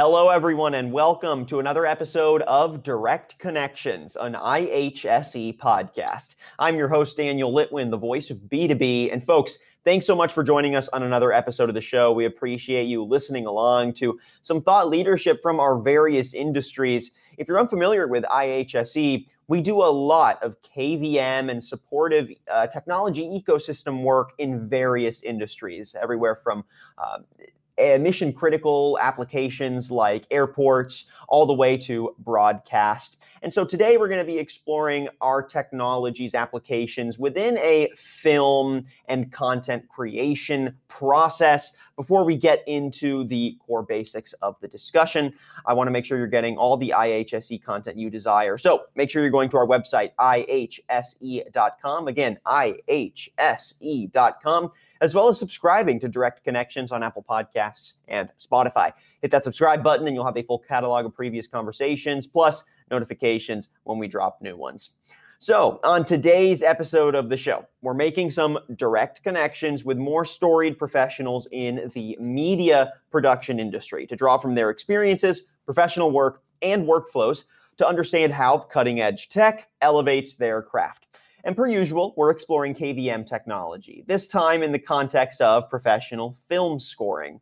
Hello, everyone, and welcome to another episode of Direct Connections, an IHSE podcast. I'm your host, Daniel Litwin, the voice of B2B. And folks, thanks so much for joining us on another episode of the show. We appreciate you listening along to some thought leadership from our various industries. If you're unfamiliar with IHSE, we do a lot of KVM and supportive uh, technology ecosystem work in various industries, everywhere from uh, Uh, mission critical applications like airports, all the way to broadcast. And so today we're going to be exploring our technologies applications within a film and content creation process. Before we get into the core basics of the discussion, I want to make sure you're getting all the IHSE content you desire. So make sure you're going to our website, ihse.com. Again, ihse.com as well as subscribing to Direct Connections on Apple Podcasts and Spotify. Hit that subscribe button and you'll have a full catalog of previous conversations, plus notifications when we drop new ones. So, on today's episode of the show, we're making some direct connections with more storied professionals in the media production industry to draw from their experiences, professional work, and workflows to understand how cutting edge tech elevates their craft. And per usual, we're exploring KVM technology, this time in the context of professional film scoring.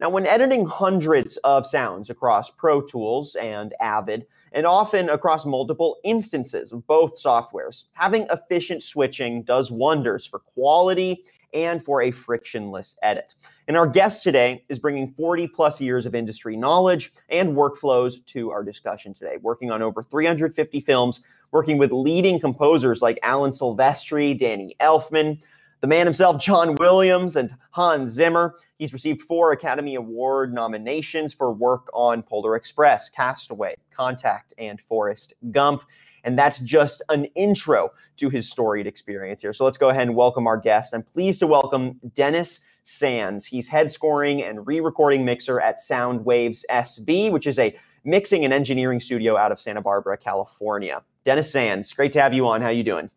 Now, when editing hundreds of sounds across Pro Tools and Avid, and often across multiple instances of both softwares, having efficient switching does wonders for quality and for a frictionless edit. And our guest today is bringing 40 plus years of industry knowledge and workflows to our discussion today, working on over 350 films working with leading composers like Alan Silvestri, Danny Elfman, the man himself, John Williams, and Hans Zimmer. He's received four Academy Award nominations for work on Polar Express, Cast Away, Contact, and Forrest Gump. And that's just an intro to his storied experience here. So let's go ahead and welcome our guest. I'm pleased to welcome Dennis Sands. He's head scoring and re recording mixer at Soundwaves SB, which is a mixing and engineering studio out of Santa Barbara, California. Dennis Sands, great to have you on. How you doing?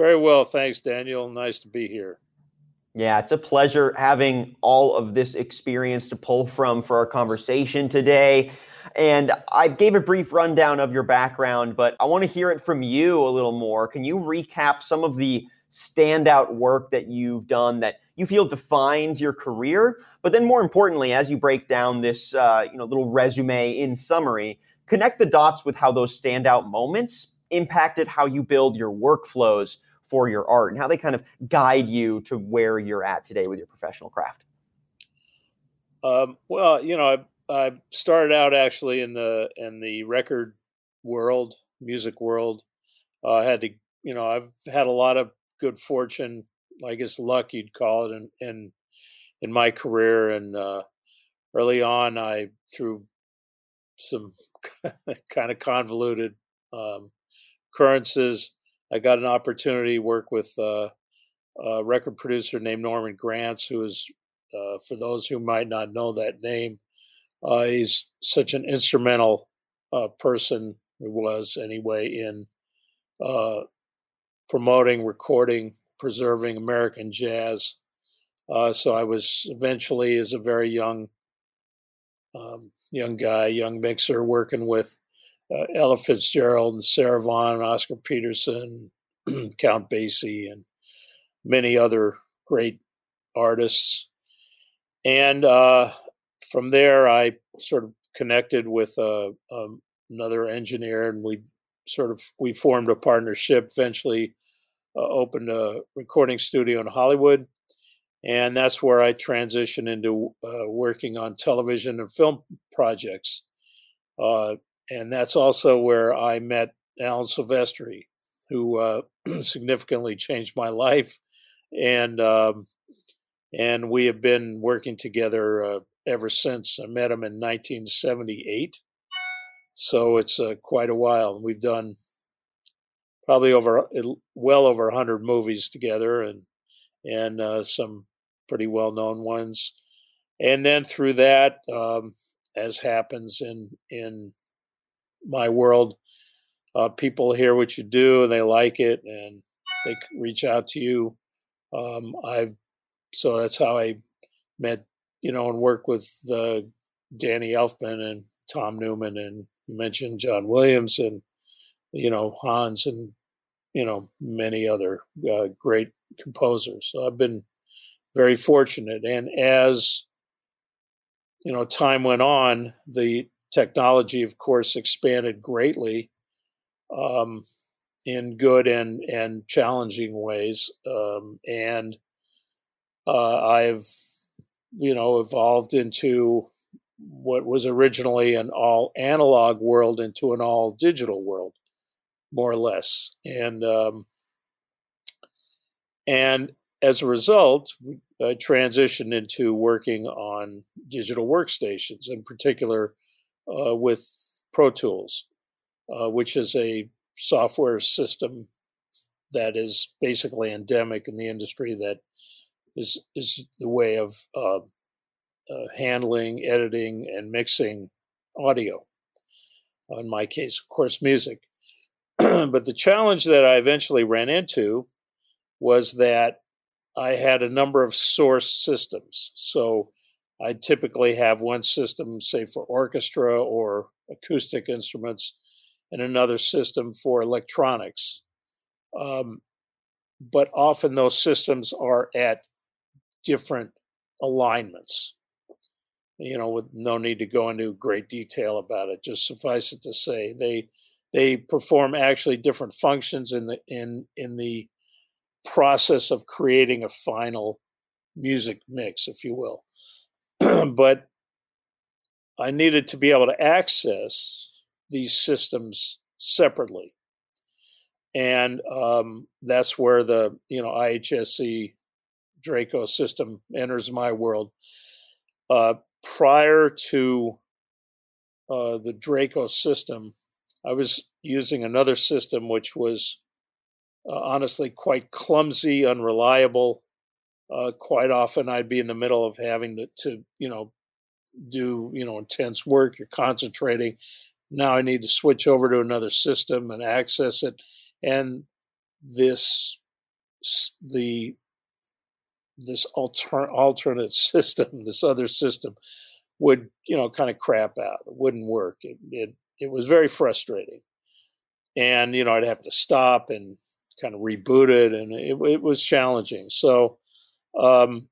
Very well, thanks, Daniel. Nice to be here. Yeah, it's a pleasure having all of this experience to pull from for our conversation today. And I gave a brief rundown of your background, but I want to hear it from you a little more. Can you recap some of the standout work that you've done that you feel defines your career? But then, more importantly, as you break down this, uh, you know, little resume in summary, connect the dots with how those standout moments impacted how you build your workflows for your art and how they kind of guide you to where you're at today with your professional craft. Um, well, you know, I, I started out actually in the in the record world, music world. Uh, I had to, you know, I've had a lot of good fortune, I guess luck you'd call it, in in, in my career. And uh, early on, I through some kind of convoluted um, occurrences. I got an opportunity to work with uh, a record producer named Norman Granz, who is, uh, for those who might not know that name, uh, he's such an instrumental uh, person, who was anyway, in uh, promoting, recording, preserving American jazz. Uh, so I was eventually, as a very young um, young guy, young mixer, working with uh, Ella Fitzgerald and Sarah Vaughan, Oscar Peterson, Count Basie, and many other great artists. And uh, from there, I sort of connected with uh, um, another engineer, and we sort of we formed a partnership. Eventually, uh, opened a recording studio in Hollywood and that's where I transitioned into uh, working on television and film projects. Uh, and that's also where I met Alan Silvestri, who uh, significantly changed my life, and um, and we have been working together uh, ever since. I met him in 1978, so it's uh, quite a while. We've done probably over well over 100 movies together, and and uh, some pretty well known ones. And then through that, um, as happens in in my world, uh, people hear what you do and they like it and they reach out to you. Um, I've so that's how I met, you know, and worked with the Danny Elfman and Tom Newman, and you mentioned John Williams and you know Hans and you know many other uh, great composers. So I've been very fortunate, and as you know, time went on, the technology, of course, expanded greatly um, in good and and challenging ways, um, and uh, I've you know evolved into what was originally an all analog world into an all digital world, more or less, and um, and as a result, I transitioned into working on digital workstations, in particular uh, with Pro Tools, uh, which is a software system that is basically endemic in the industry that is is the way of uh, uh, handling, editing, and mixing audio. In my case, of course, music. but the challenge that I eventually ran into was that I had a number of source systems. So I typically have one system, say, for orchestra or acoustic instruments, and another system for electronics. Um, but often those systems are at different alignments. You know, with no need to go into great detail about it. Just suffice it to say, they they perform actually different functions in the in in the process of creating a final music mix, if you will. but I needed to be able to access these systems separately. And um, that's where the you know IHSE Draco system enters my world. Uh, prior to uh, the Draco system, I was using another system which was uh, honestly quite clumsy, unreliable. Uh, quite often, I'd be in the middle of having to, to, you know, do you know intense work. You're concentrating. Now I need to switch over to another system and access it, and this the this alter, alternate system, this other system, would you know kind of crap out. It wouldn't work. It, it it was very frustrating, and you know I'd have to stop and kind of reboot it, and it, it was challenging. So um,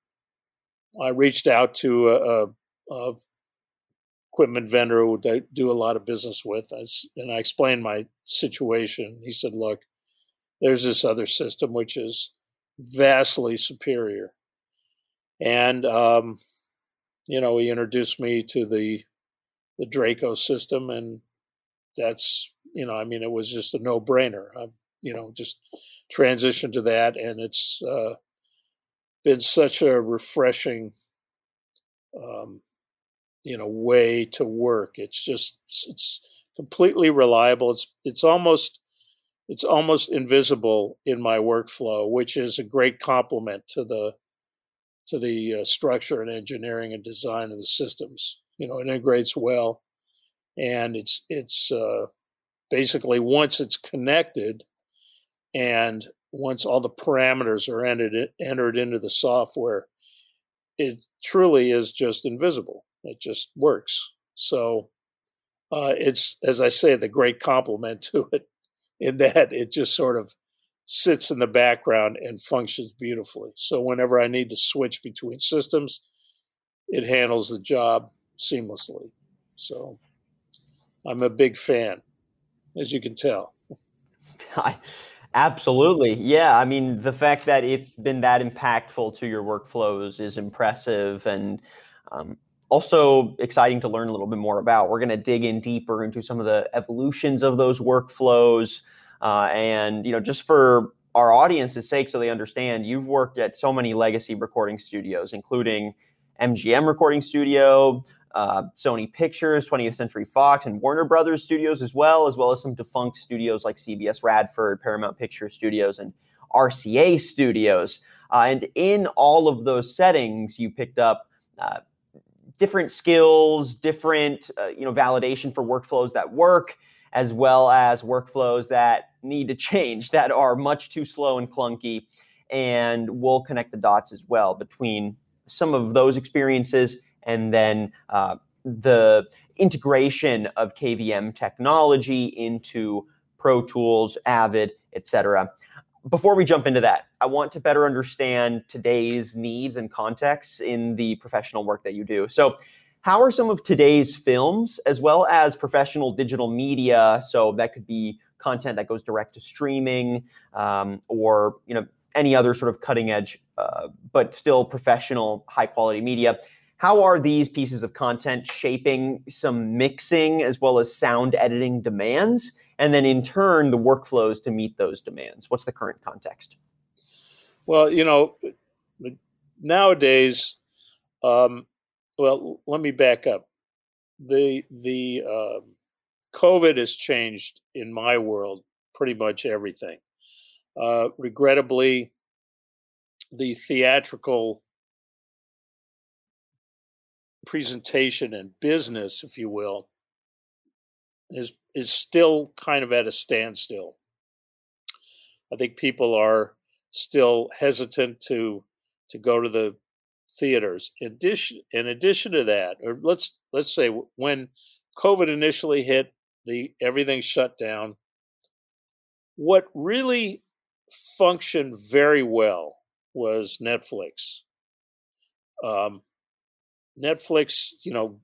I reached out to a, a, equipment vendor who I do a lot of business with, and I explained my situation. He said, "Look, there's this other system which is vastly superior." And um, you know, he introduced me to the the Draco system, and that's you know, I mean, it was just a no brainer. You know, just transition to that, and it's uh, been such a refreshing, um, you know, way to work. It's just it's completely reliable. It's it's almost it's almost invisible in my workflow, which is a great compliment to the to the uh, structure and engineering and design of the systems. You know, it integrates well, and it's it's uh, basically once it's connected, and once all the parameters are entered entered into the software, it truly is just invisible. It just works. So uh, it's as I say, the great compliment to it in that it just sort of sits in the background and functions beautifully. So whenever I need to switch between systems, it handles the job seamlessly. So I'm a big fan, as you can tell. Absolutely. Yeah. I mean, the fact that it's been that impactful to your workflows is impressive and um, also exciting to learn a little bit more about. We're going to dig in deeper into some of the evolutions of those workflows. Uh, and you know, just for our audience's sake, so they understand, you've worked at so many legacy recording studios, including MGM Recording Studio, uh, Sony Pictures, 20th Century Fox, and Warner Brothers Studios as well, as well as some defunct studios like CBS Radford, Paramount Picture Studios, and RCA Studios. Uh, and in all of those settings, you picked up uh, different skills, different uh, you know validation for workflows that work, as well as workflows that need to change that are much too slow and clunky. And we'll connect the dots as well between some of those experiences and then uh, the integration of KVM technology into Pro Tools, Avid, etc. Before we jump into that, I want to better understand today's needs and contexts in the professional work that you do. So, how are some of today's films, as well as professional digital media, so that could be content that goes direct to streaming, um, or you know any other sort of cutting edge, uh, but still professional, high quality media? How are these pieces of content shaping some mixing as well as sound editing demands? And then in turn, the workflows to meet those demands? What's the current context? Well, you know, nowadays, um, well, let me back up. The the uh, COVID has changed in my world pretty much everything. Uh, regrettably, the theatrical presentation and business, if you will, is is still kind of at a standstill. I think people are still hesitant to to go to the theaters. In addition, in addition to that, or let's let's say when COVID initially hit, the everything shut down. What really functioned very well was Netflix. Um, Netflix, you know,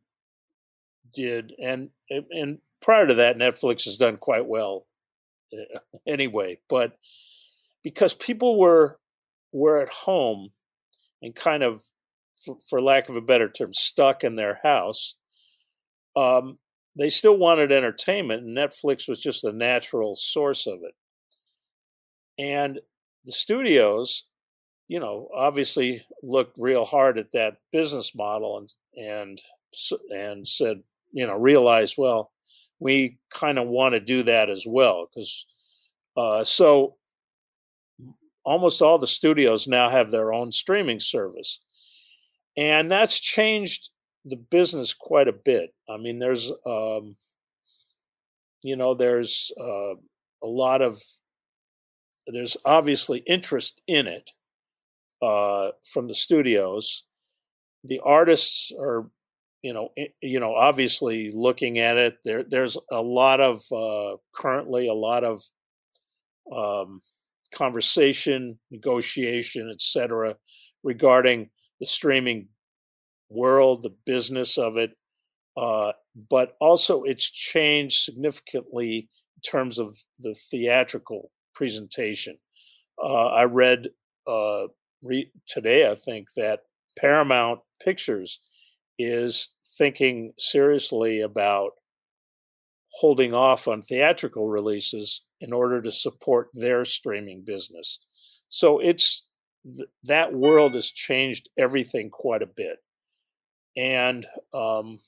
did and and prior to that, Netflix has done quite well eh, anyway. But because people were were at home and kind of, for, for lack of a better term, stuck in their house, um, they still wanted entertainment, and Netflix was just the natural source of it. And the studios you know, obviously looked real hard at that business model and and and said, you know, realized, well, we kind of want to do that as well because uh, so almost all the studios now have their own streaming service, and that's changed the business quite a bit. I mean, there's um, you know, there's uh, a lot of there's obviously interest in it uh, from the studios. The artists are, you know, you know, obviously looking at it. There, there's a lot of uh, currently a lot of um, conversation, negotiation, etc., regarding the streaming world, the business of it. Uh, but also, it's changed significantly in terms of the theatrical presentation. Uh, I read uh, re- today, I think that Paramount Pictures is thinking seriously about holding off on theatrical releases in order to support their streaming business. So it's th- that world has changed everything quite a bit. And um,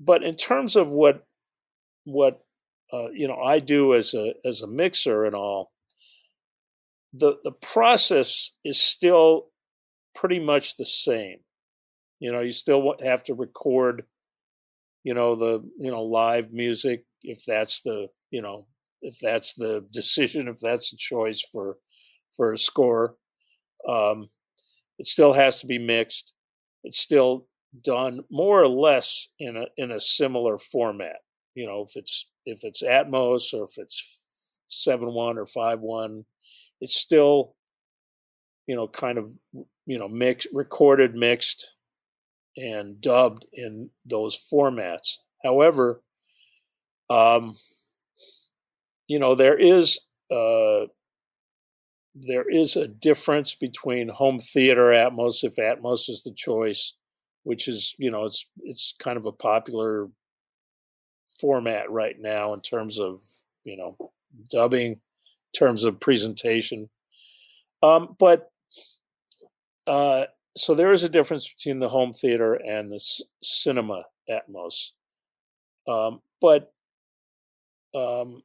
but in terms of what what uh, you know I do as a as a mixer and all, the the process is still pretty much the same. You know, you still have to record, you know, the you know live music if that's the you know if that's the decision if that's the choice for for a score. Um, it still has to be mixed. It's still done more or less in a in a similar format. You know, if it's if it's Atmos or if it's seven one or five one it's still you know kind of you know mixed recorded mixed and dubbed in those formats. However um you know there is uh there is a difference between home theater atmos if atmos is the choice which is you know it's it's kind of a popular format right now in terms of you know dubbing terms of presentation. Um, but uh, so there is a difference between the home theater and the cinema Atmos. Um, but um,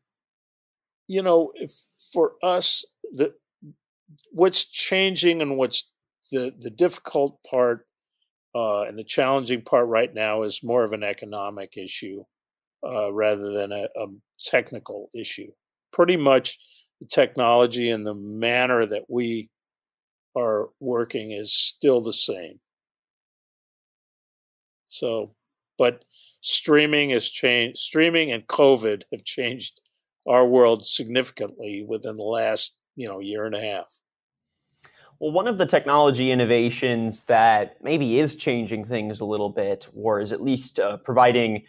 you know, if for us, the what's changing and what's the the difficult part uh, and the challenging part right now is more of an economic issue uh, rather than a, a technical issue. Pretty much the technology and the manner that we are working is still the same. So, but streaming has changed. Streaming and COVID have changed our world significantly within the last you know year and a half. Well, one of the technology innovations that maybe is changing things a little bit, or is at least uh, providing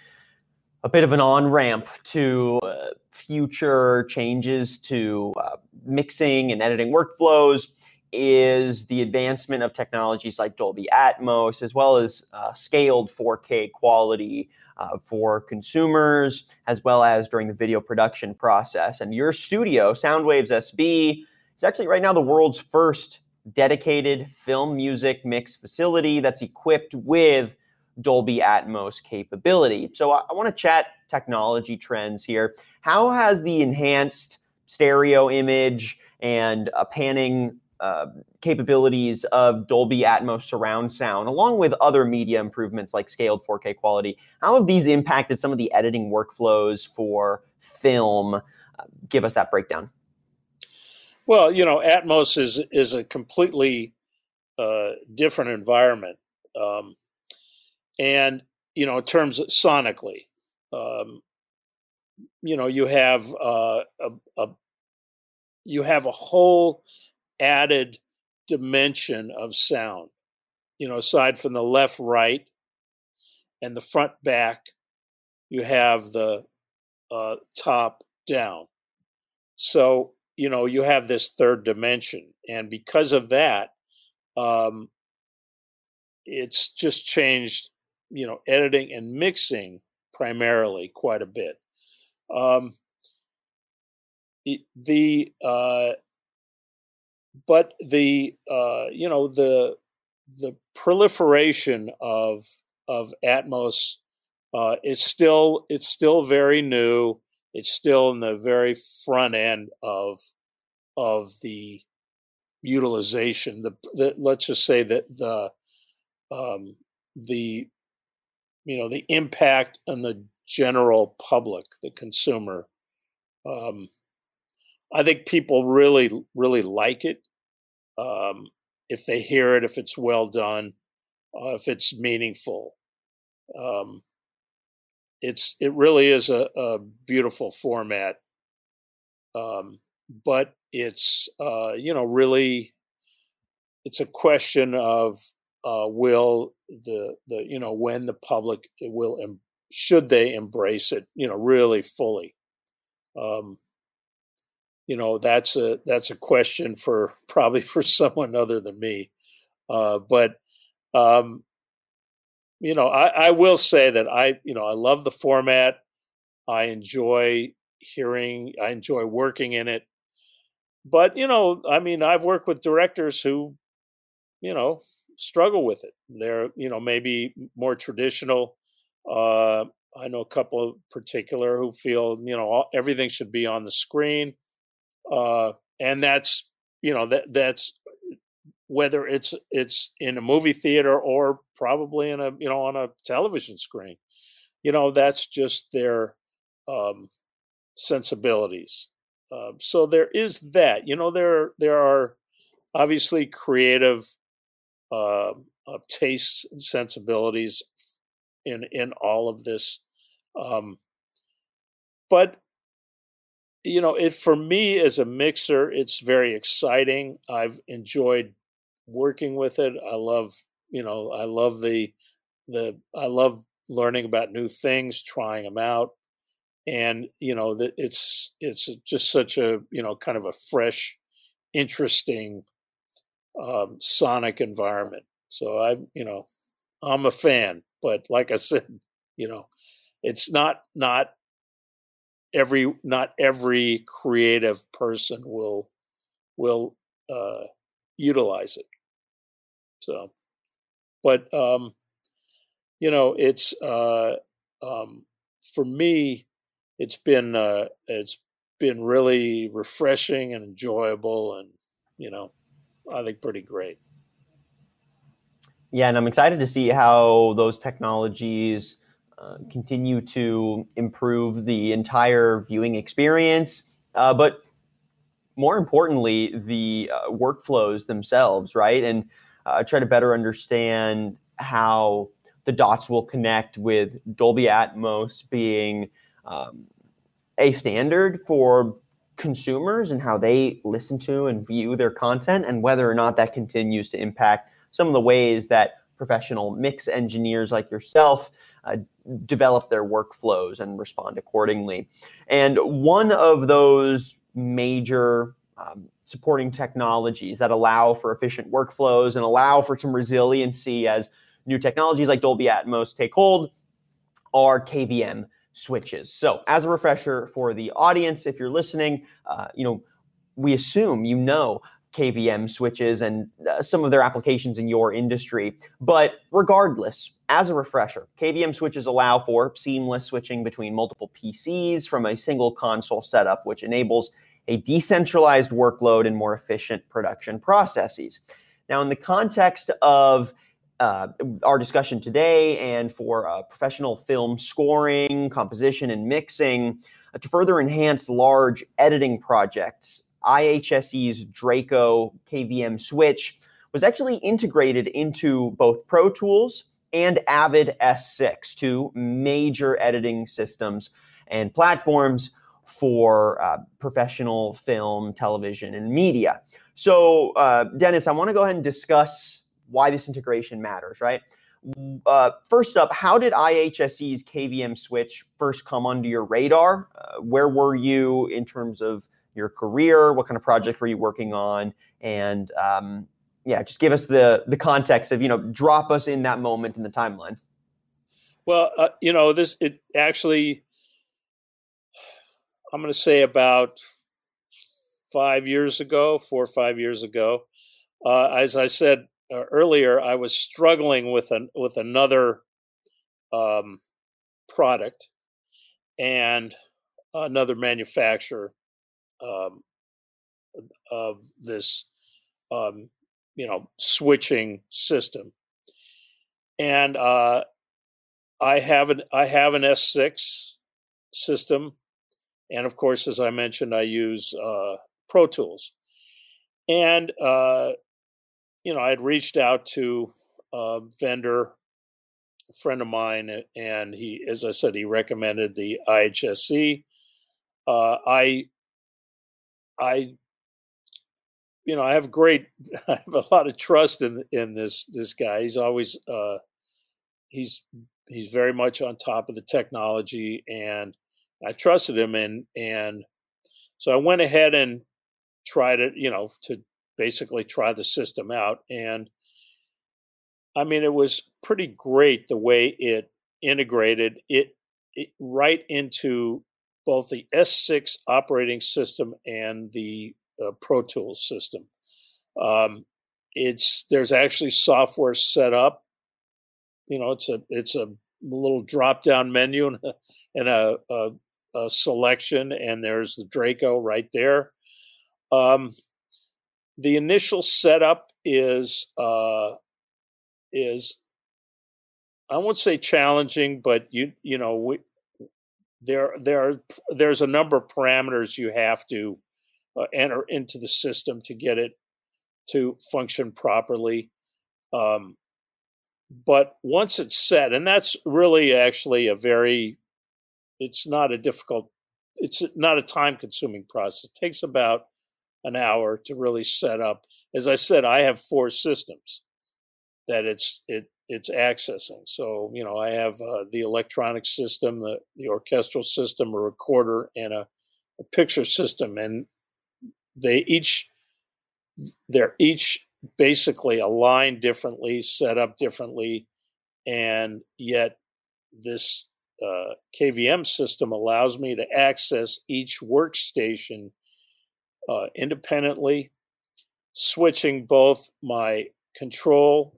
a bit of an on ramp to uh, future changes to uh, mixing and editing workflows, is the advancement of technologies like Dolby Atmos, as well as uh, scaled 4K quality uh, for consumers, as well as during the video production process. And your studio, Soundwaves SB, is actually right now the world's first dedicated film music mix facility that's equipped with Dolby Atmos capability. So I, I want to chat technology trends here. How has the enhanced stereo image and uh, panning uh, capabilities of Dolby Atmos surround sound, along with other media improvements like scaled 4K quality, how have these impacted some of the editing workflows for film? Uh, give us that breakdown. Well, you know, Atmos is is a completely uh, different environment, um, and you know, in terms of sonically, um, you know, you have uh, a, a you have a whole added dimension of sound. You know, aside from the left, right, and the front, back, you have the uh, top, down. So you know you have this third dimension, and because of that, um, it's just changed. You know, editing and mixing primarily quite a bit. Um, the uh, but the uh, you know the the proliferation of of Atmos uh, is still it's still very new. It's still in the very front end of of the utilization. The, the let's just say that the um, the you know the impact on the general public, the consumer. Um, I think people really, really like it. Um, if they hear it, if it's well done, uh, if it's meaningful. Um, it's it really is a, a beautiful format, um, but it's uh, you know really it's a question of uh, will the the you know when the public will should they embrace it you know really fully. Um, you know that's a that's a question for probably for someone other than me. Uh, but um, you know I, I will say that i you know i love the format. I enjoy hearing i enjoy working in it. But you know i mean i've worked with directors who you know struggle with it. They're you know maybe more traditional uh, i know a couple of particular who feel you know all, everything should be on the screen uh, and that's you know that that's whether it's it's in a movie theater or probably in a you know on a television screen you know that's just their um, sensibilities. Uh, so there is that you know there there are obviously creative uh, uh, tastes and sensibilities in in all of this um, but you know, it for me as a mixer, it's very exciting. I've enjoyed working with it. I love, you know, I love the the I love learning about new things, trying them out, and you know that it's it's just such a you know kind of a fresh, interesting um, sonic environment. So I, you know, I'm a fan, but like I said, you know, it's not not every not every creative person will will uh, utilize it. So, but um, you know, it's uh, um, for me, it's been uh, it's been really refreshing and enjoyable, and you know, I think pretty great. Yeah, and I'm excited to see how those technologies uh, continue to improve the entire viewing experience, uh, but more importantly, the uh, workflows themselves, right? And uh, try to better understand how the dots will connect with Dolby Atmos being um, a standard for consumers and how they listen to and view their content, and whether or not that continues to impact some of the ways that professional mix engineers like yourself uh, develop their workflows and respond accordingly. And one of those major um, supporting technologies that allow for efficient workflows and allow for some resiliency as new technologies like Dolby Atmos take hold are KVM switches. So, as a refresher for the audience, if you're listening, uh, you know, we assume you know KVM switches and uh, some of their applications in your industry. But regardless, as a refresher, KVM switches allow for seamless switching between multiple PCs from a single console setup, which enables a decentralized workload and more efficient production processes. Now, in the context of uh, our discussion today and for uh, professional film scoring, composition, and mixing, uh, to further enhance large editing projects, IHSE's Draco KVM switch was actually integrated into both Pro Tools and Avid S6, two major editing systems and platforms for uh, professional film, television, and media. So, uh, Dennis, I want to go ahead and discuss why this integration matters, right? Uh, first up, how did IHSE's KVM switch first come under your radar? Uh, where were you in terms of your career? What kind of project were you working on? And um, yeah, just give us the the context of you know drop us in that moment in the timeline. Well, uh, you know this it actually I'm going to say about five years ago, four or five years ago. Uh, as I said uh, earlier, I was struggling with an with another um, product and another manufacturer um, of this, um, you know, switching system. And uh, I have an I have an S6 system, and of course, as I mentioned, I use uh, Pro Tools. And uh, you know, I had reached out to a vendor, a friend of mine, and he, as I said, he recommended the IHSE. Uh, I I, you know, I have great, I have a lot of trust in in this this guy. He's always, uh, he's he's very much on top of the technology, and I trusted him, and and so I went ahead and tried it, you know, to basically try the system out, and I mean, it was pretty great the way it integrated it, it right into both the S6 operating system and the uh, Pro Tools system. Um, it's there's actually software set up. You know, it's a it's a little drop down menu and a, and a, a, a selection, and there's the Draco right there. Um, the initial setup is uh, is I won't say challenging, but you you know we there there are there's a number of parameters you have to uh, enter into the system to get it to function properly. Um, but once it's set and that's really actually a very it's not a difficult it's not a time consuming process. It takes about an hour to really set up as i said i have four systems that it's it it's accessing. So, you know, I have uh, the electronic system, the, the orchestral system, a recorder, and a, a picture system, and they each they're each basically aligned differently, set up differently, and yet this uh, KVM system allows me to access each workstation uh, independently, switching both my control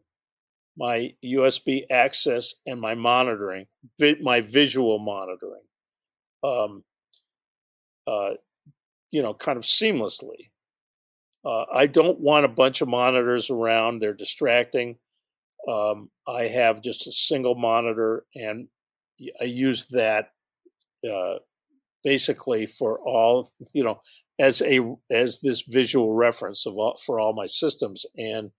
my USB access and my monitoring, vi- my visual monitoring, um, uh, you know, kind of seamlessly. Uh, I don't want a bunch of monitors around; they're distracting. Um, I have just a single monitor, and I use that uh, basically for all you know as a as this visual reference of all, for all my systems and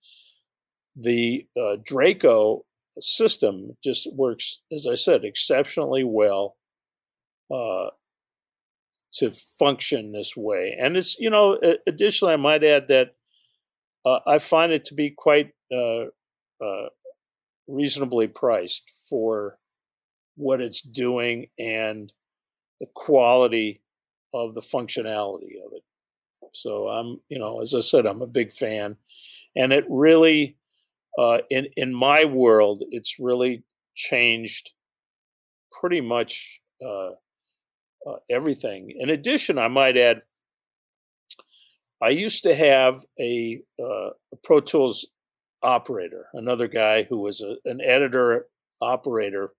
the uh, Draco system just works, as I said, exceptionally well uh, to function this way. And it's, you know, additionally, I might add that uh, I find it to be quite uh, uh, reasonably priced for what it's doing and the quality of the functionality of it. So I'm, you know, as I said, I'm a big fan, and it really, uh, in in my world, it's really changed pretty much uh, uh, everything. In addition, I might add, I used to have a, uh, a Pro Tools operator, another guy who was a, an editor operator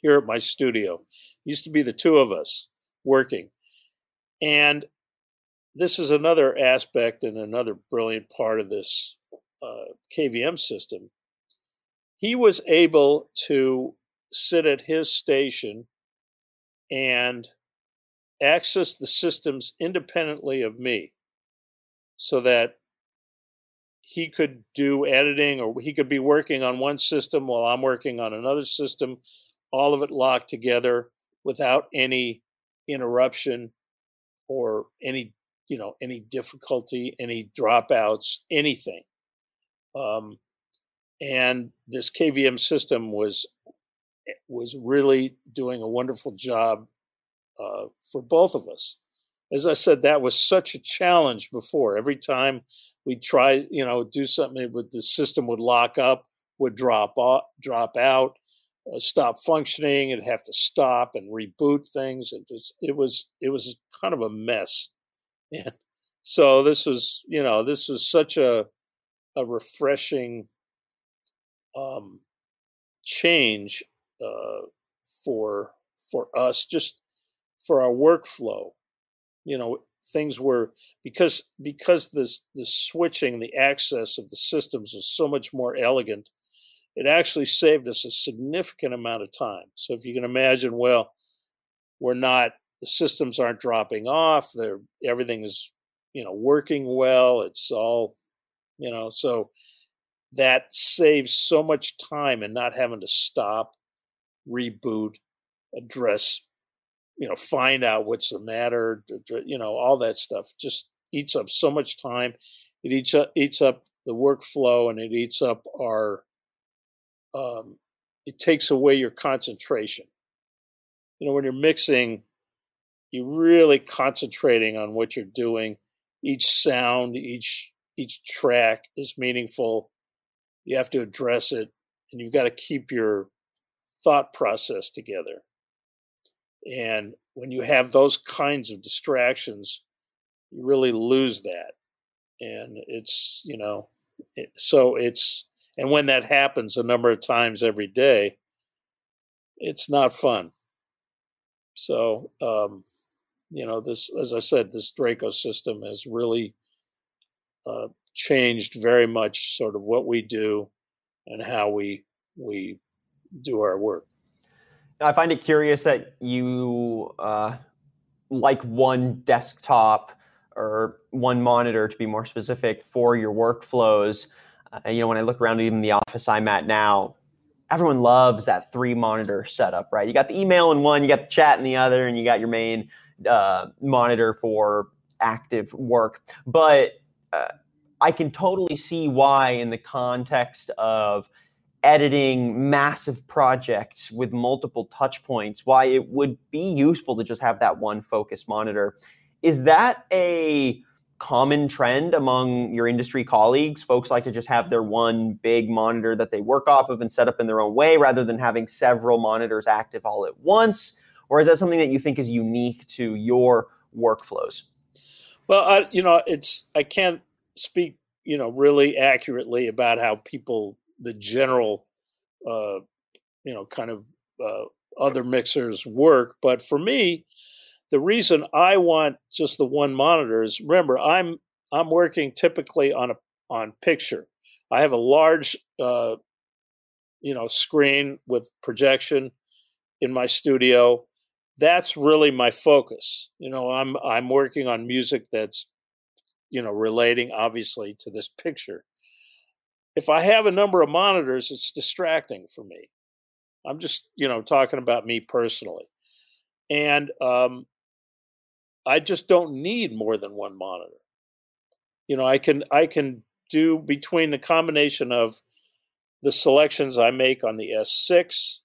here at my studio. Used to be the two of us working. And this is another aspect and another brilliant part of this uh, KVM system. He was able to sit at his station and access the systems independently of me so that he could do editing or he could be working on one system while I'm working on another system, all of it locked together without any interruption or any you know any difficulty any dropouts anything. Um, and this kvm system was eh, was really doing a wonderful job uh, for both of us. As i said that was such a challenge before. Every time we try you know do something with the system would lock up would drop off drop out stop functioning and have to stop and reboot things it was it was it was kind of a mess. And so this was you know this was such a a refreshing um change uh for for us just for our workflow. You know things were because because this the switching the access of the systems was so much more elegant it actually saved us a significant amount of time. So if you can imagine well we're not the systems aren't dropping off they're everything is you know working well it's all you know so that saves so much time and not having to stop reboot address you know find out what's the matter you know all that stuff just eats up so much time. It eats up eats up the workflow and it eats up our um, it takes away your concentration you know when you're mixing you're really concentrating on what you're doing. Each sound, each each track is meaningful. You have to address it, and you've got to keep your thought process together. And when you have those kinds of distractions, you really lose that. And it's, you know, it, so it's, and when that happens a number of times every day, it's not fun. So, um, you know, this, as I said, this Draco system has really uh, changed very much sort of what we do and how we we do our work. I find it curious that you uh, like one desktop or one monitor, to be more specific, for your workflows. Uh, you know, when I look around even the office I'm at now, everyone loves that three monitor setup, right? You got the email in one, you got the chat in the other, and you got your main uh, monitor for active work. But uh, I can totally see why, in the context of editing massive projects with multiple touch points, why it would be useful to just have that one focus monitor. Is that a common trend among your industry colleagues? Folks like to just have their one big monitor that they work off of and set up in their own way rather than having several monitors active all at once? or is that something that you think is unique to your workflows? Well, I, you know, it's I can't speak, you know, really accurately about how people, the general, uh, you know, kind of uh, other mixers work, but for me, the reason I want just the one monitor is remember I'm I'm working typically on a on picture. I have a large, uh, you know, screen with projection in my studio that's really my focus. You know, I'm I'm working on music that's you know relating obviously to this picture. if I have a number of monitors, it's distracting for me. I'm just, you know, talking about me personally. And um, I just don't need more than one monitor. You know, I can I can do between the combination of the selections I make on the S6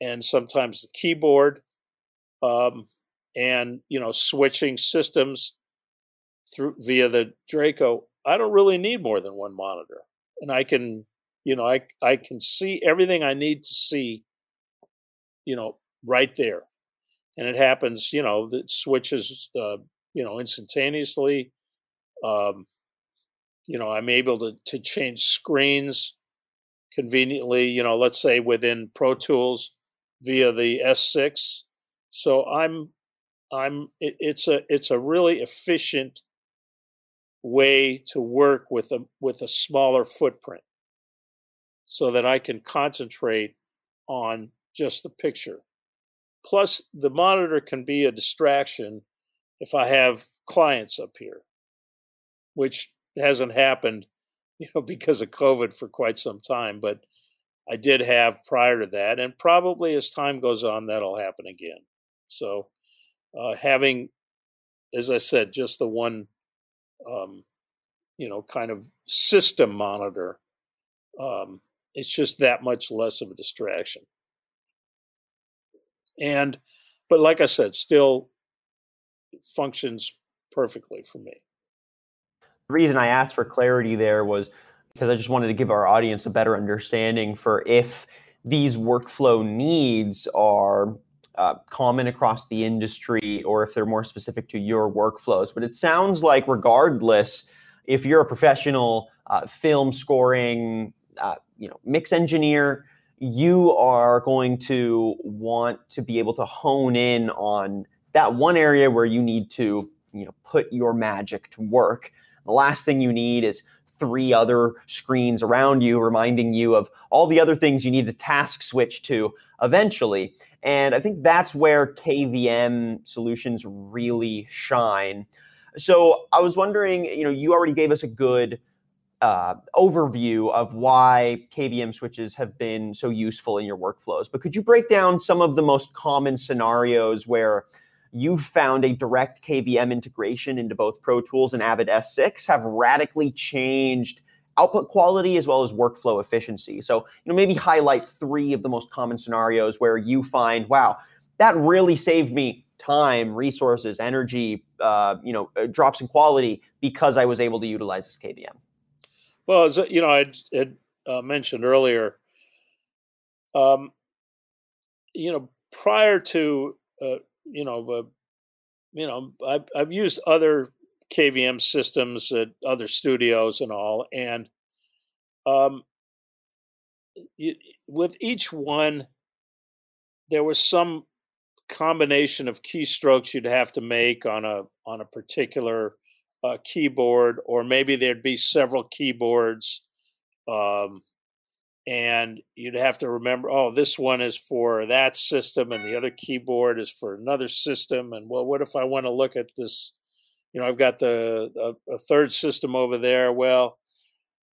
and sometimes the keyboard, um, and you know, switching systems through via the Draco. I don't really need more than one monitor, and I can, you know, I I can see everything I need to see, you know, right there and it happens, you know, that switches, uh, you know, instantaneously. Um, you know, I'm able to to change screens conveniently. You know, let's say within Pro Tools via the S6. So I'm I'm it, it's a it's a really efficient way to work with a with a smaller footprint so that I can concentrate on just the picture Plus, the monitor can be a distraction if I have clients up here, which hasn't happened, you know, because of COVID for quite some time. But I did have prior to that, and probably as time goes on, that'll happen again. So, uh, having, as I said, just the one, um, you know, kind of system monitor, um, it's just that much less of a distraction and but like I said, still functions perfectly for me. The reason I asked for clarity there was because I just wanted to give our audience a better understanding for if these workflow needs are uh, common across the industry or if they're more specific to your workflows. But it sounds like, regardless, if you're a professional uh, film scoring, uh, you know, mix engineer, you are going to want to be able to hone in on that one area where you need to you know put your magic to work. The last thing you need is three other screens around you reminding you of all the other things you need to task switch to eventually. And i think that's where kvm solutions really shine. So i was wondering you know you already gave us a good uh, overview of why KVM switches have been so useful in your workflows. But could you break down some of the most common scenarios where you've found a direct KVM integration into both Pro Tools and Avid S6 have radically changed output quality as well as workflow efficiency? So, you know, maybe highlight three of the most common scenarios where you find, wow, that really saved me time, resources, energy, uh, you know, uh, drops in quality because I was able to utilize this KVM. Well, as you know, I had uh, mentioned earlier, um, you know, prior to uh, you know, uh, you know, I've, I've used other KVM systems at other studios and all, and um, you, with each one, there was some combination of keystrokes you'd have to make on a on a particular uh, keyboard, or maybe there'd be several keyboards. Um, and you'd have to remember, oh, this one is for that system, and the other keyboard is for another system. And well, what if I want to look at this? You know, I've got the a, a third system over there. Well,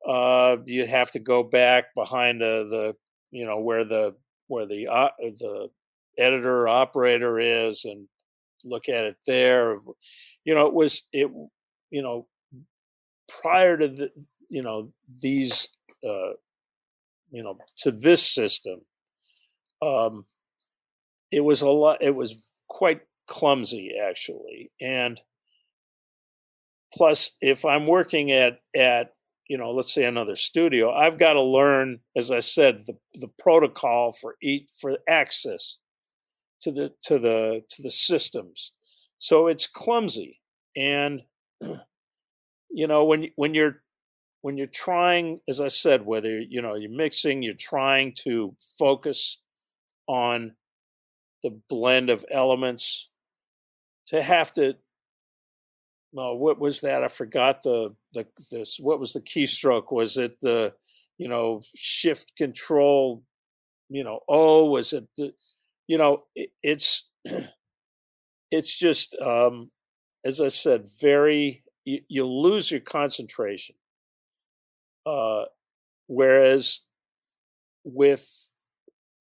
uh, you'd have to go back behind the, the you know where the where the uh, the editor operator is and look at it there you know it was it you know, prior to the, you know, these, uh, you know, to this system, um, it was a lot, it was quite clumsy actually. And plus, if I'm working at, at, you know, let's say another studio, I've got to learn, as I said, the, the protocol for each, for access to the, to the, to the systems. So it's clumsy. And you know when when you're when you're trying as i said whether you know you're mixing you're trying to focus on the blend of elements to have to no what was that? I forgot the the this what was the keystroke? Was it the you know shift control you know oh was it the you know it, it's it's just um as I said, very you, you lose your concentration. Uh, whereas with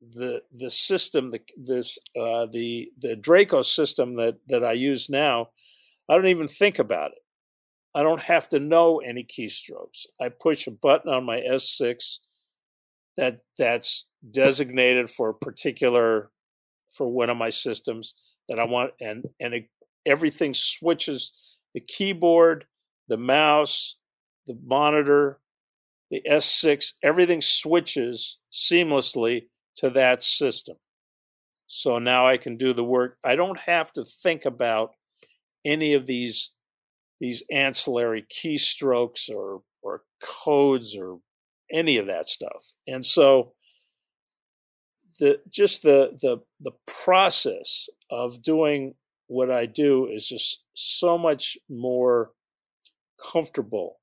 the the system the this uh, the the Draco system that that I use now, I don't even think about it. I don't have to know any keystrokes. I push a button on my S6 that that's designated for a particular for one of my systems that I want and and it, everything switches the keyboard, the mouse, the monitor, the S6, everything switches seamlessly to that system. So now I can do the work. I don't have to think about any of these these ancillary keystrokes or or codes or any of that stuff. And so the just the the the process of doing what I do is just so much more comfortable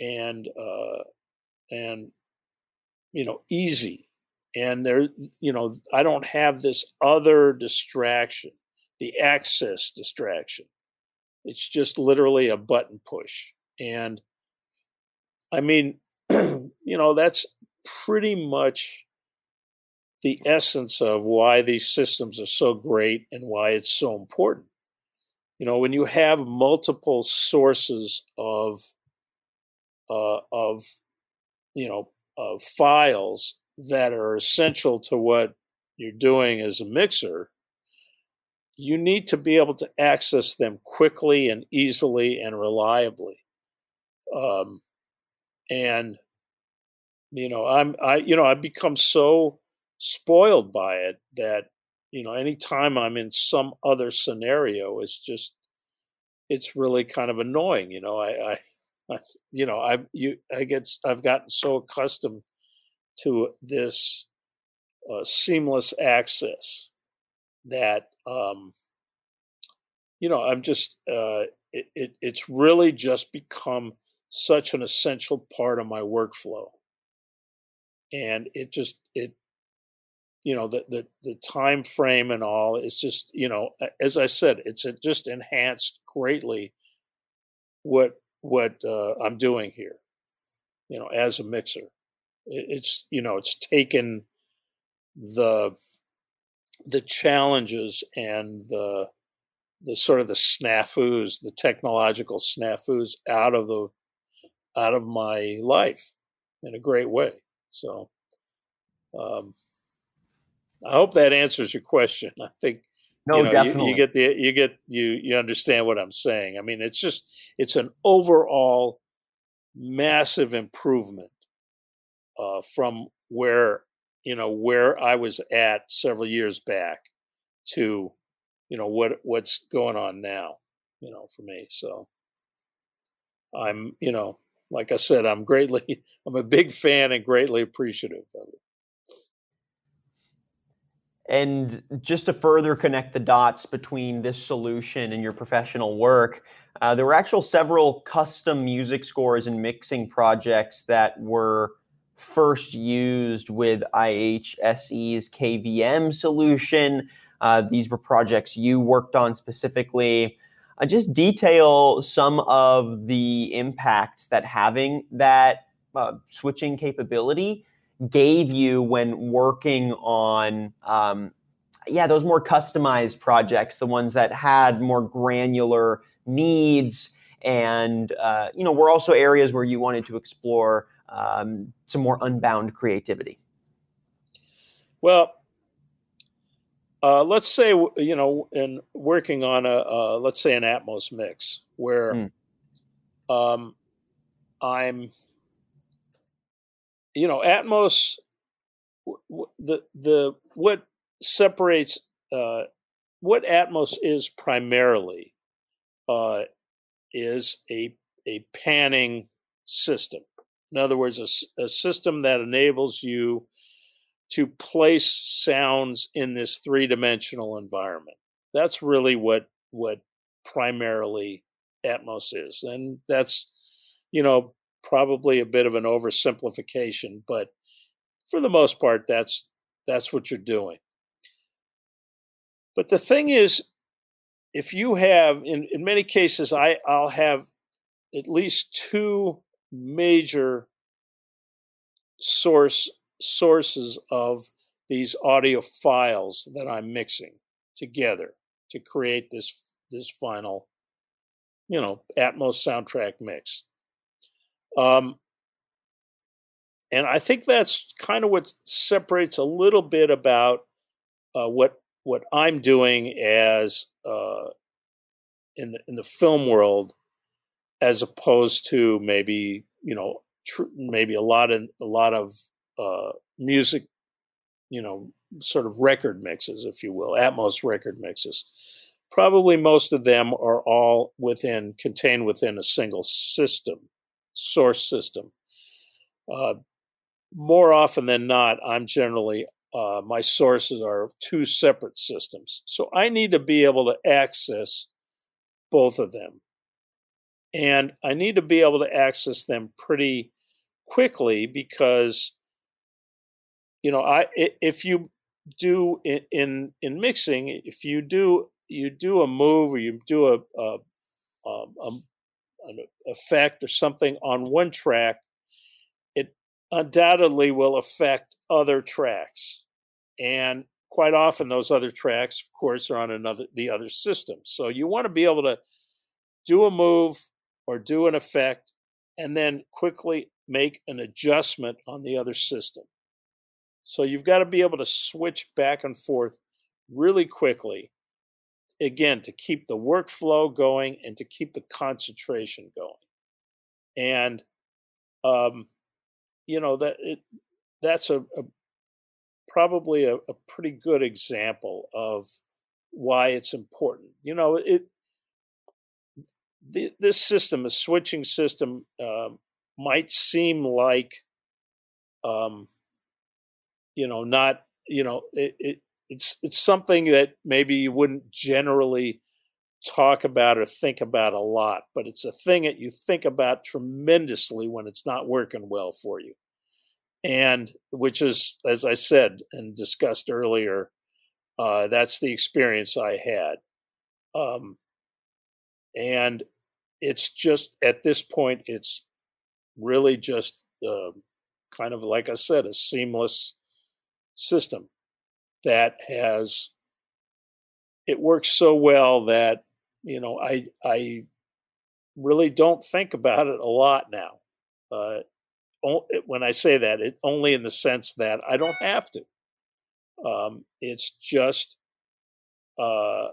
and uh, and you know easy. And there you know i don't have this other distraction the access distraction. It's just literally a button push. And i mean you know that's pretty much the essence of why these systems are so great and why it's so important you know when you have multiple sources of uh, of you know of files that are essential to what you're doing as a mixer, you need to be able to access them quickly and easily and reliably. Um, and you know, I'm I you know I've become so spoiled by it that you know anytime I'm in some other scenario, it's just it's really kind of annoying. You know, I, I, I you know I you I get I've gotten so accustomed to this uh, seamless access that um, you know i'm just uh, it, it, it's really just become such an essential part of my workflow and it just it you know the the, the time frame and all it's just you know as i said it's just enhanced greatly what what uh, i'm doing here you know as a mixer. It's you know it's taken the the challenges and the the sort of the snafus the technological snafus out of the out of my life in a great way. So um i hope that answers your question i think no, you, know, definitely. You, you get the you get you you understand what I'm saying. I mean, it's just it's an overall massive improvement uh, from where you know where I was at several years back to you know what what's going on now you know for me so i'm you know like i said i'm greatly i'm a big fan and greatly appreciative of it and just to further connect the dots between this solution and your professional work uh, there were actual several custom music scores and mixing projects that were first used with IHSE's KVM solution. Uh, these were projects you worked on specifically. Uh, just detail some of the impacts that having that uh, switching capability gave you when working on um, yeah those more customized projects the ones that had more granular needs and uh, you know were also areas where you wanted to explore um, some more unbound creativity? Well, uh, let's say you know, in working on a uh, let's say an Atmos mix where mm. um, I'm, you know, Atmos, the the what separates uh, what Atmos is primarily uh, is a a panning system. In other words, a, a system that enables you to place sounds in this three dimensional environment. That's really what what primarily Atmos is, and that's you know probably a bit of an oversimplification, but for the most part, that's that's what you're doing. But the thing is, if you have in, in many cases, I, I'll have at least two major source sources of these audio files that I'm mixing together to create this this final, you know, Atmos soundtrack mix. Um, and I think that's kind of what separates a little bit about uh, what what I'm doing as uh, in the in the film world, as opposed to maybe you know tr- maybe a lot of a lot of uh, music, you know, sort of record mixes, if you will, Atmos record mixes. Probably most of them are all within contained within a single system, source system. Uh, more often than not, I'm generally uh, my sources are two separate systems. So I need to be able to access both of them. And I need to be able to access them pretty quickly because, you know, I if you do in in, in mixing, if you do you do a move or you do a, a, a, a an effect or something on one track, it undoubtedly will affect other tracks. And quite often those other tracks of course are on another the other system. So you want to be able to do a move or do an effect and then quickly make an adjustment on the other system. So you've got to be able to switch back and forth really quickly again to keep the workflow going and to keep the concentration going and um, you know that it, that's a, a probably a, a pretty good example of why it's important. You know, it the, this system, a switching system, uh, might seem like, um, you know, not you know, it, it it's it's something that maybe you wouldn't generally talk about or think about a lot, but it's a thing that you think about tremendously when it's not working well for you and which is, as I said and discussed earlier, uh, that's the experience I had. Um, and it's just at this point, it's really just uh, kind of like I said, a seamless system that has it works so well that you know I I really don't think about it a lot now. Uh, when I say that, it only in the sense that I don't have to. Um, it's just, uh,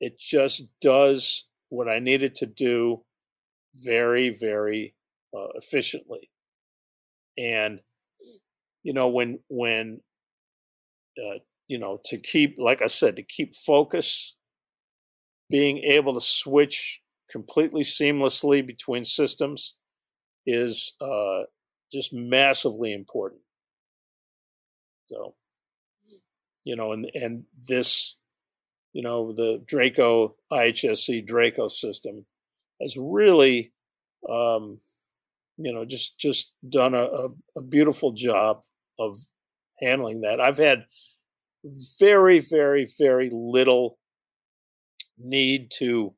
it just does what I needed to do very, very uh, efficiently. And you know, when when uh, you know to keep, like I said, to keep focus, being able to switch completely seamlessly between systems is uh, just massively important. So, you know, and and this, you know, the Draco IHSE Draco system has really, um, you know, just just done a, a, a beautiful job of handling that. I've had very, very, very little need to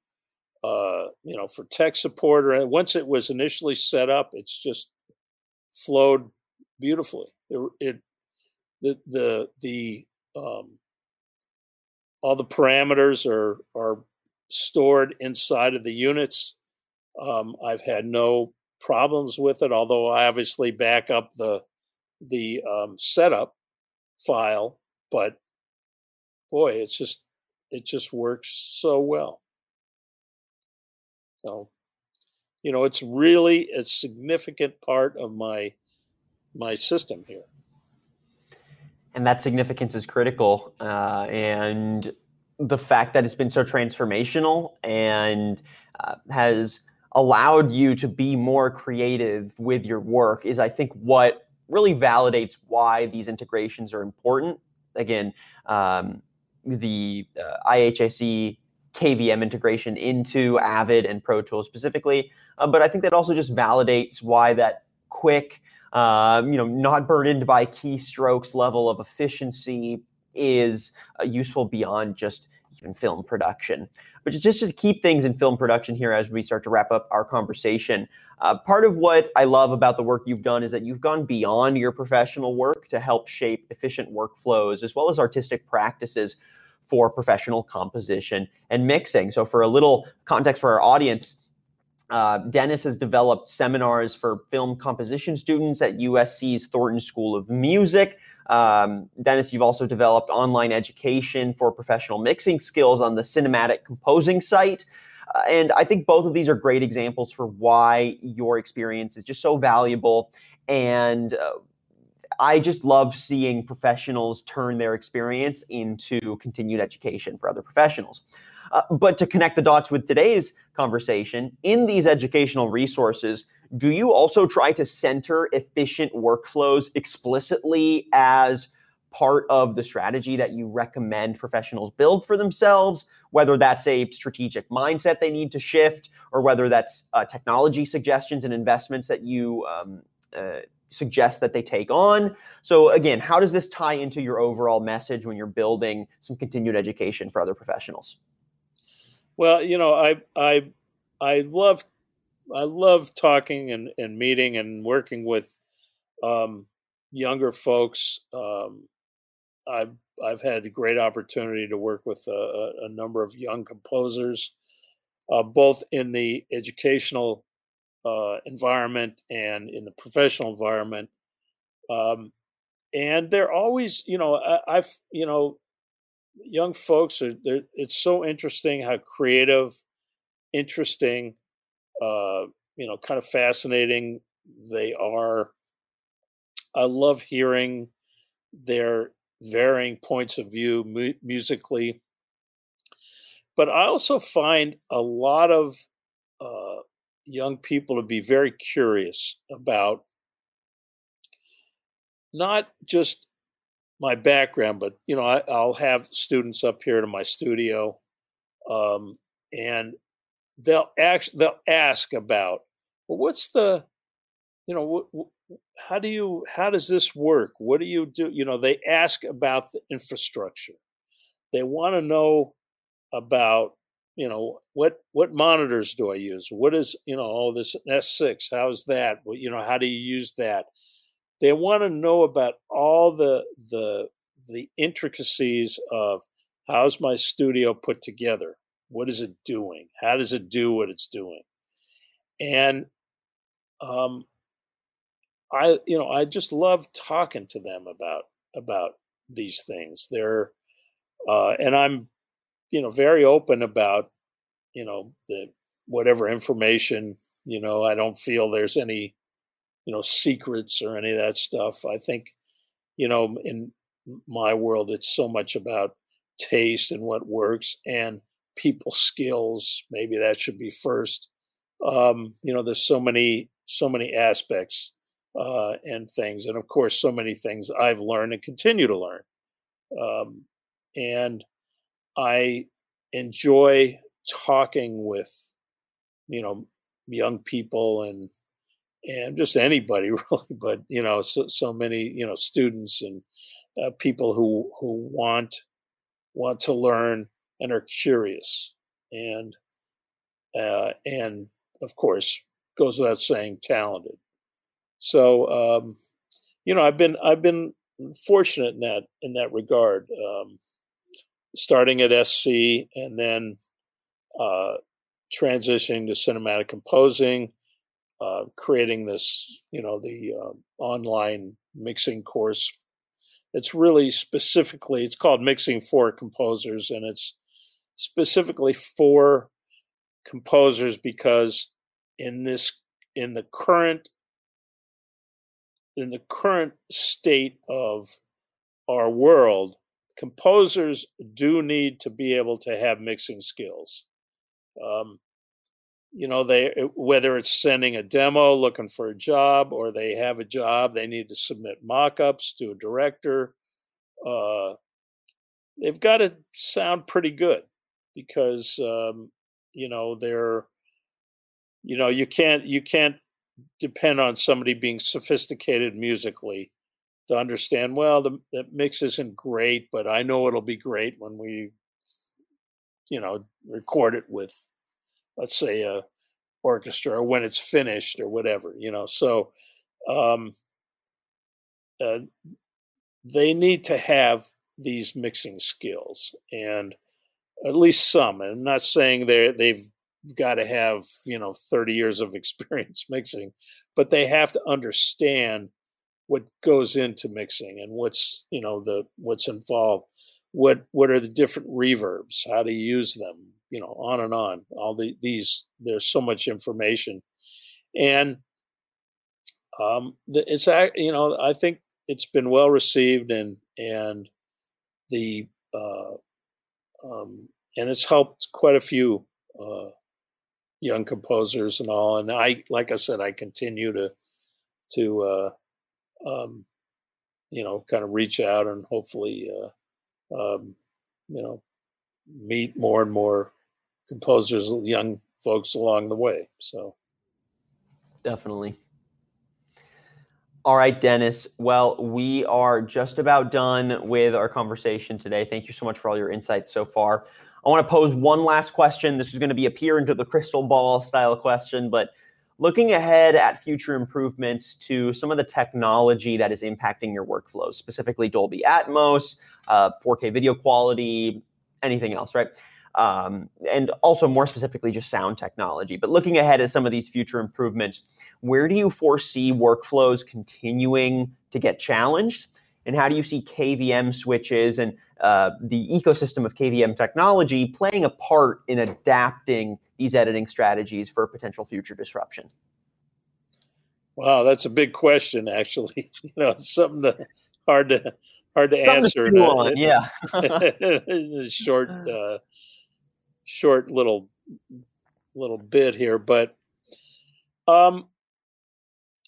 uh, you know, for tech support or once it was initially set up, it's just flowed beautifully. It, it the the the um, all the parameters are are stored inside of the units. Um, I've had no problems with it, although I obviously back up the the um, setup file. But boy, it's just it just works so well. So, you know, it's really a significant part of my my system here. And that significance is critical. Uh, and the fact that it's been so transformational and uh, has allowed you to be more creative with your work is, I think, what really validates why these integrations are important. Again, um, the uh, IHSE KVM integration into Avid and Pro Tools specifically. Uh, but I think that also just validates why that quick, um, you know, not burdened by keystrokes level of efficiency is uh, useful beyond just even film production. But just to keep things in film production here as we start to wrap up our conversation, uh, part of what I love about the work you've done is that you've gone beyond your professional work to help shape efficient workflows as well as artistic practices for professional composition and mixing. So, for a little context for our audience, uh, Dennis has developed seminars for film composition students at USC's Thornton School of Music. Um, Dennis, you've also developed online education for professional mixing skills on the Cinematic Composing site. And I think both of these are great examples for why your experience is just so valuable. And uh, I just love seeing professionals turn their experience into continued education for other professionals. Uh, but to connect the dots with today's conversation, in these educational resources, do you also try to center efficient workflows explicitly as part of the strategy that you recommend professionals build for themselves? Whether that's a strategic mindset they need to shift, or whether that's uh, technology suggestions and investments that you um, uh, suggest that they take on. So, again, how does this tie into your overall message when you're building some continued education for other professionals? Well, you know, I I I love I love talking and, and meeting and working with um, younger folks. Um, I've I've had a great opportunity to work with a, a number of young composers, uh, both in the educational uh, environment and in the professional environment. Um, and they're always, you know, I, have you know, young folks are. It's so interesting how creative, interesting, uh, you know, kind of fascinating they are. I love hearing their varying points of view mu- musically. But I also find a lot of uh, young people to be very curious about not just my background, but you know, I, will have students up here to my studio, um, and they'll ask they'll ask about well, what's the you know what, how do you how does this work? What do you do? You know they ask about the infrastructure. They want to know about you know what what monitors do i use? What is you know all oh, this s6 how's that? Well, you know how do you use that? They want to know about all the the the intricacies of how's my studio put together? What is it doing? How does it do what it's doing? And um I you know I just love talking to them about about these things. They're uh, and I'm you know very open about you know the whatever information you know I don't feel there's any you know secrets or any of that stuff. I think you know in my world it's so much about taste and what works and people skills. Maybe that should be first. Um, you know, there's so many so many aspects uh, and things. And of course, so many things I've learned and continue to learn. Um, and I enjoy talking with, you know, young people and and just anybody really, but you know, so, so many you know students and uh, people who who want want to learn and are curious and uh, and of course goes without saying talented so um, you know, I've been I've been fortunate in that in that regard. Um, starting at SC and then uh, transitioning to cinematic composing, uh, creating this you know the uh, online mixing course. It's really specifically it's called Mixing for Composers, and it's specifically for composers because in this in the current in the current state of our world, composers do need to be able to have mixing skills. Um, you know, they whether it's sending a demo, looking for a job, or they have a job, they need to submit mock-ups to a director. Uh, they've got to sound pretty good because um, you know they're you know you can't you can't depend on somebody being sophisticated musically to understand well the, the mix isn't great but i know it'll be great when we you know record it with let's say a orchestra or when it's finished or whatever you know? So um, uh, they need to have these mixing skills and at least some i'm not saying they're they've got to have you know 30 years of experience mixing but they have to understand what goes into mixing and what's you know the what's involved. What what are the different reverbs? How to use them? You know on and on. All the these there's so much information. And um it's you know i think it's been well received and and the uh um and it's helped quite a few uh young composers and all and i like i said i continue to to uh um you know kind of reach out and hopefully uh um, you know, meet more and more composers, young folks along the way. So, definitely. All right, Dennis. Well, we are just about done with our conversation today. Thank you so much for all your insights so far. I want to pose one last question. This is going to be a peer into the crystal ball style question, but looking ahead at future improvements to some of the technology that is impacting your workflows, specifically Dolby Atmos, uh, 4K video quality, anything else, right? Um, and also more specifically, just sound technology. But looking ahead at some of these future improvements, where do you foresee workflows continuing to get challenged? And how do you see KVM switches and uh, the ecosystem of KVM technology playing a part in adapting these editing strategies for potential future disruption? Wow, that's a big question. Actually, you know, it's something that hard to hard to something answer. To on, yeah, short, uh, short little little bit here, but um,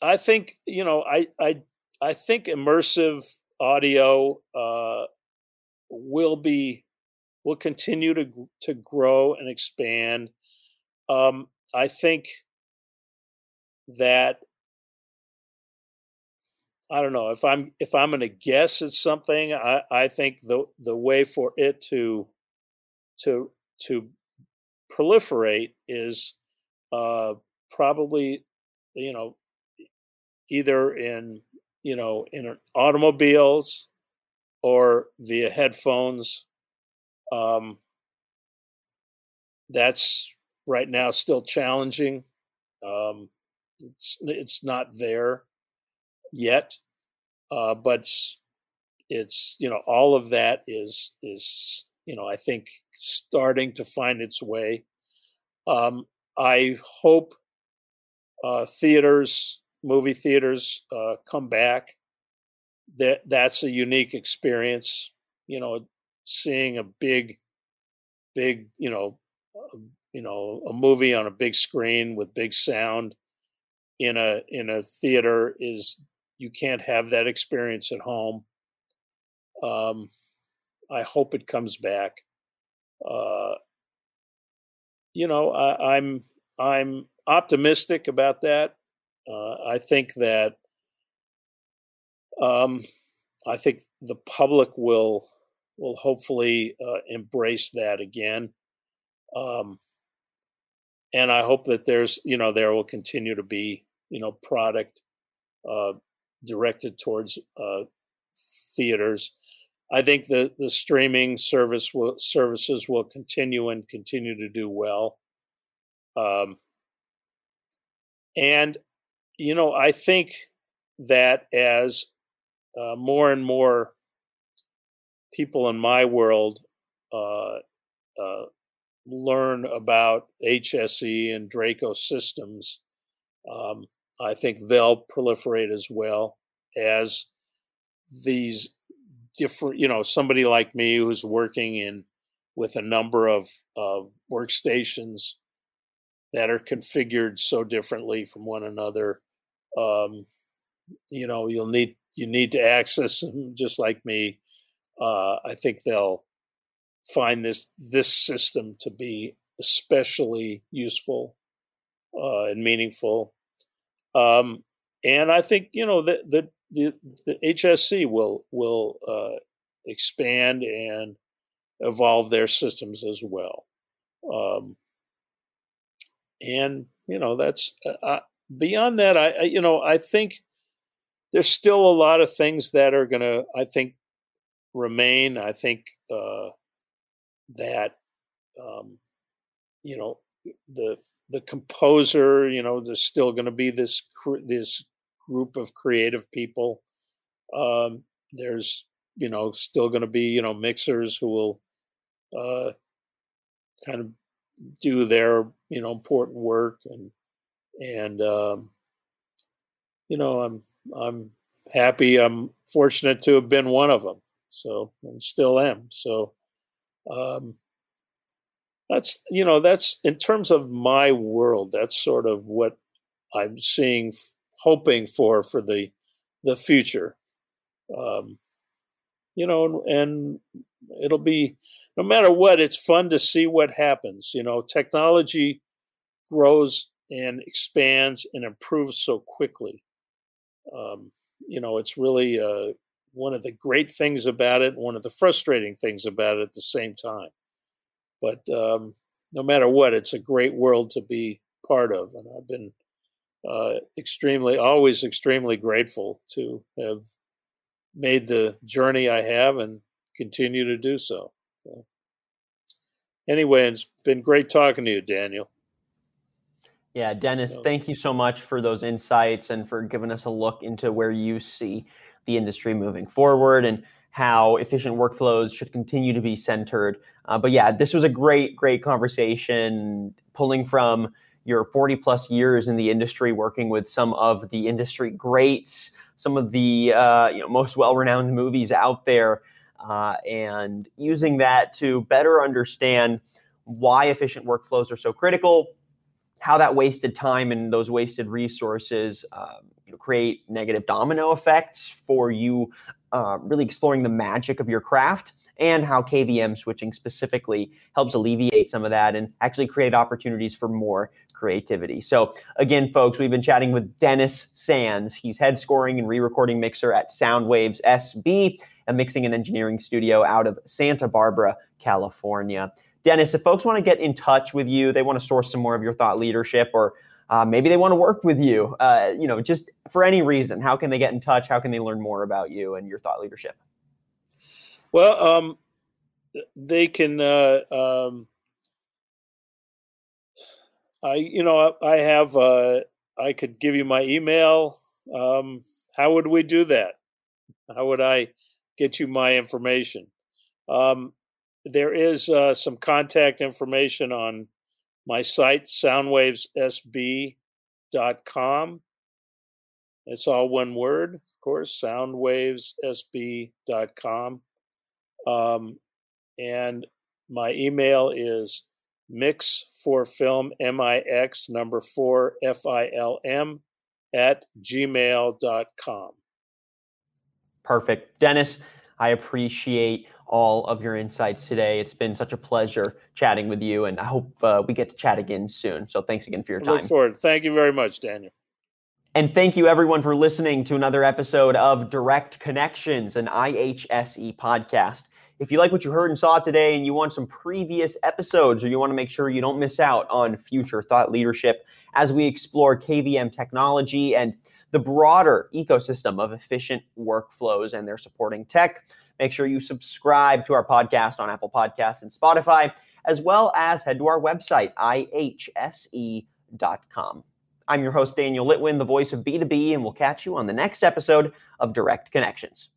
I think you know, I I I think immersive audio uh, will be will continue to to grow and expand um, I think that I don't know if I'm if I'm going to guess at something. I, I think the the way for it to to to proliferate is uh, probably you know either in you know in automobiles or via headphones. Um, that's right now still challenging. Um, it's it's not there yet, uh, but it's you know all of that is is you know I think starting to find its way. Um, I hope uh, theaters, movie theaters, uh, come back. That that's a unique experience. You know, seeing a big, big, you know, you know a movie on a big screen with big sound in a in a theater is you can't have that experience at home um, i hope it comes back uh, you know I, i'm i'm optimistic about that uh, i think that um, i think the public will will hopefully uh, embrace that again um, and I hope that there's you know there will continue to be you know product uh, directed towards uh, theaters. I think the the streaming service will services will continue and continue to do well. Um, and you know I think that as uh, more and more people in my world uh, uh, learn about HSE and Draco systems, um, I think they'll proliferate as well as these different, you know, somebody like me who's working in with a number of, of workstations that are configured so differently from one another. Um, you know, you'll need you need to access them just like me. Uh, I think they'll find this this system to be especially useful uh, and meaningful. Um, and I think you know the the the, the HSC will will uh, expand and evolve their systems as well. Um, and you know that's uh, uh beyond that. I, I you know I think there's still a lot of things that are going to I think remain. I think uh, that um, you know the the composer. You know, there's still going to be this this group of creative people. Um, there's you know still going to be you know mixers who will uh, kind of do their you know important work and and um, you know I'm I'm happy I'm fortunate to have been one of them so and still am so um, that's you know that's in terms of my world that's sort of what I'm seeing hoping for for the the future um, you know and it'll be no matter what, it's fun to see what happens. You know, technology grows and expands and improves so quickly. Um, you know, it's really uh, one of the great things about it, one of the frustrating things about it at the same time. But um, no matter what, it's a great world to be part of, and I've been uh, extremely, always extremely grateful to have made the journey I have and continue to do so. so anyway, it's been great talking to you, Daniel. Yeah, Dennis, thank you so much for those insights and for giving us a look into where you see the industry moving forward and how efficient workflows should continue to be centered. Uh, but yeah, this was a great, great conversation pulling from your 40 plus years in the industry, working with some of the industry greats, some of the uh, you know, most well renowned movies out there uh, and using that to better understand why efficient workflows are so critical, how that wasted time and those wasted resources um, you know, create negative domino effects for you uh, really exploring the magic of your craft and how KVM switching specifically helps alleviate some of that and actually create opportunities for more creativity. So, again, folks, we've been chatting with Dennis Sands. He's head scoring and re recording mixer at Soundwaves SB a mixing and engineering studio out of Santa Barbara, California. Dennis, if folks want to get in touch with you, they want to source some more of your thought leadership, or uh, maybe they want to work with you, uh, you know, just for any reason, how can they get in touch? How can they learn more about you and your thought leadership? Well, um, they can. Uh, um, I, you know, I have. Uh, I could give you my email. Um, how would we do that? How would I get you my information. Um, there is uh, some contact information on my site, soundwavessb.com. It's all one word, of course, soundwavessb.com. Um, and my email is mix for film, M I X number four, F I L M, at gmail.com. Perfect. Dennis, I appreciate all of your insights today. It's been such a pleasure chatting with you, and I hope uh, we get to chat again soon. So thanks again for your time. Look forward. Thank you very much, Daniel. And thank you, everyone, for listening to another episode of Direct Connections, an IHSE podcast. If you like what you heard and saw today and you want some previous episodes or you want to make sure you don't miss out on future thought leadership as we explore KVM technology and the broader ecosystem of efficient workflows and their supporting tech. Make sure you subscribe to our podcast on Apple Podcasts and Spotify, as well as head to our website, ihse.com. I'm your host, Daniel Litwin, the voice of B2B, and we'll catch you on the next episode of Direct Connections.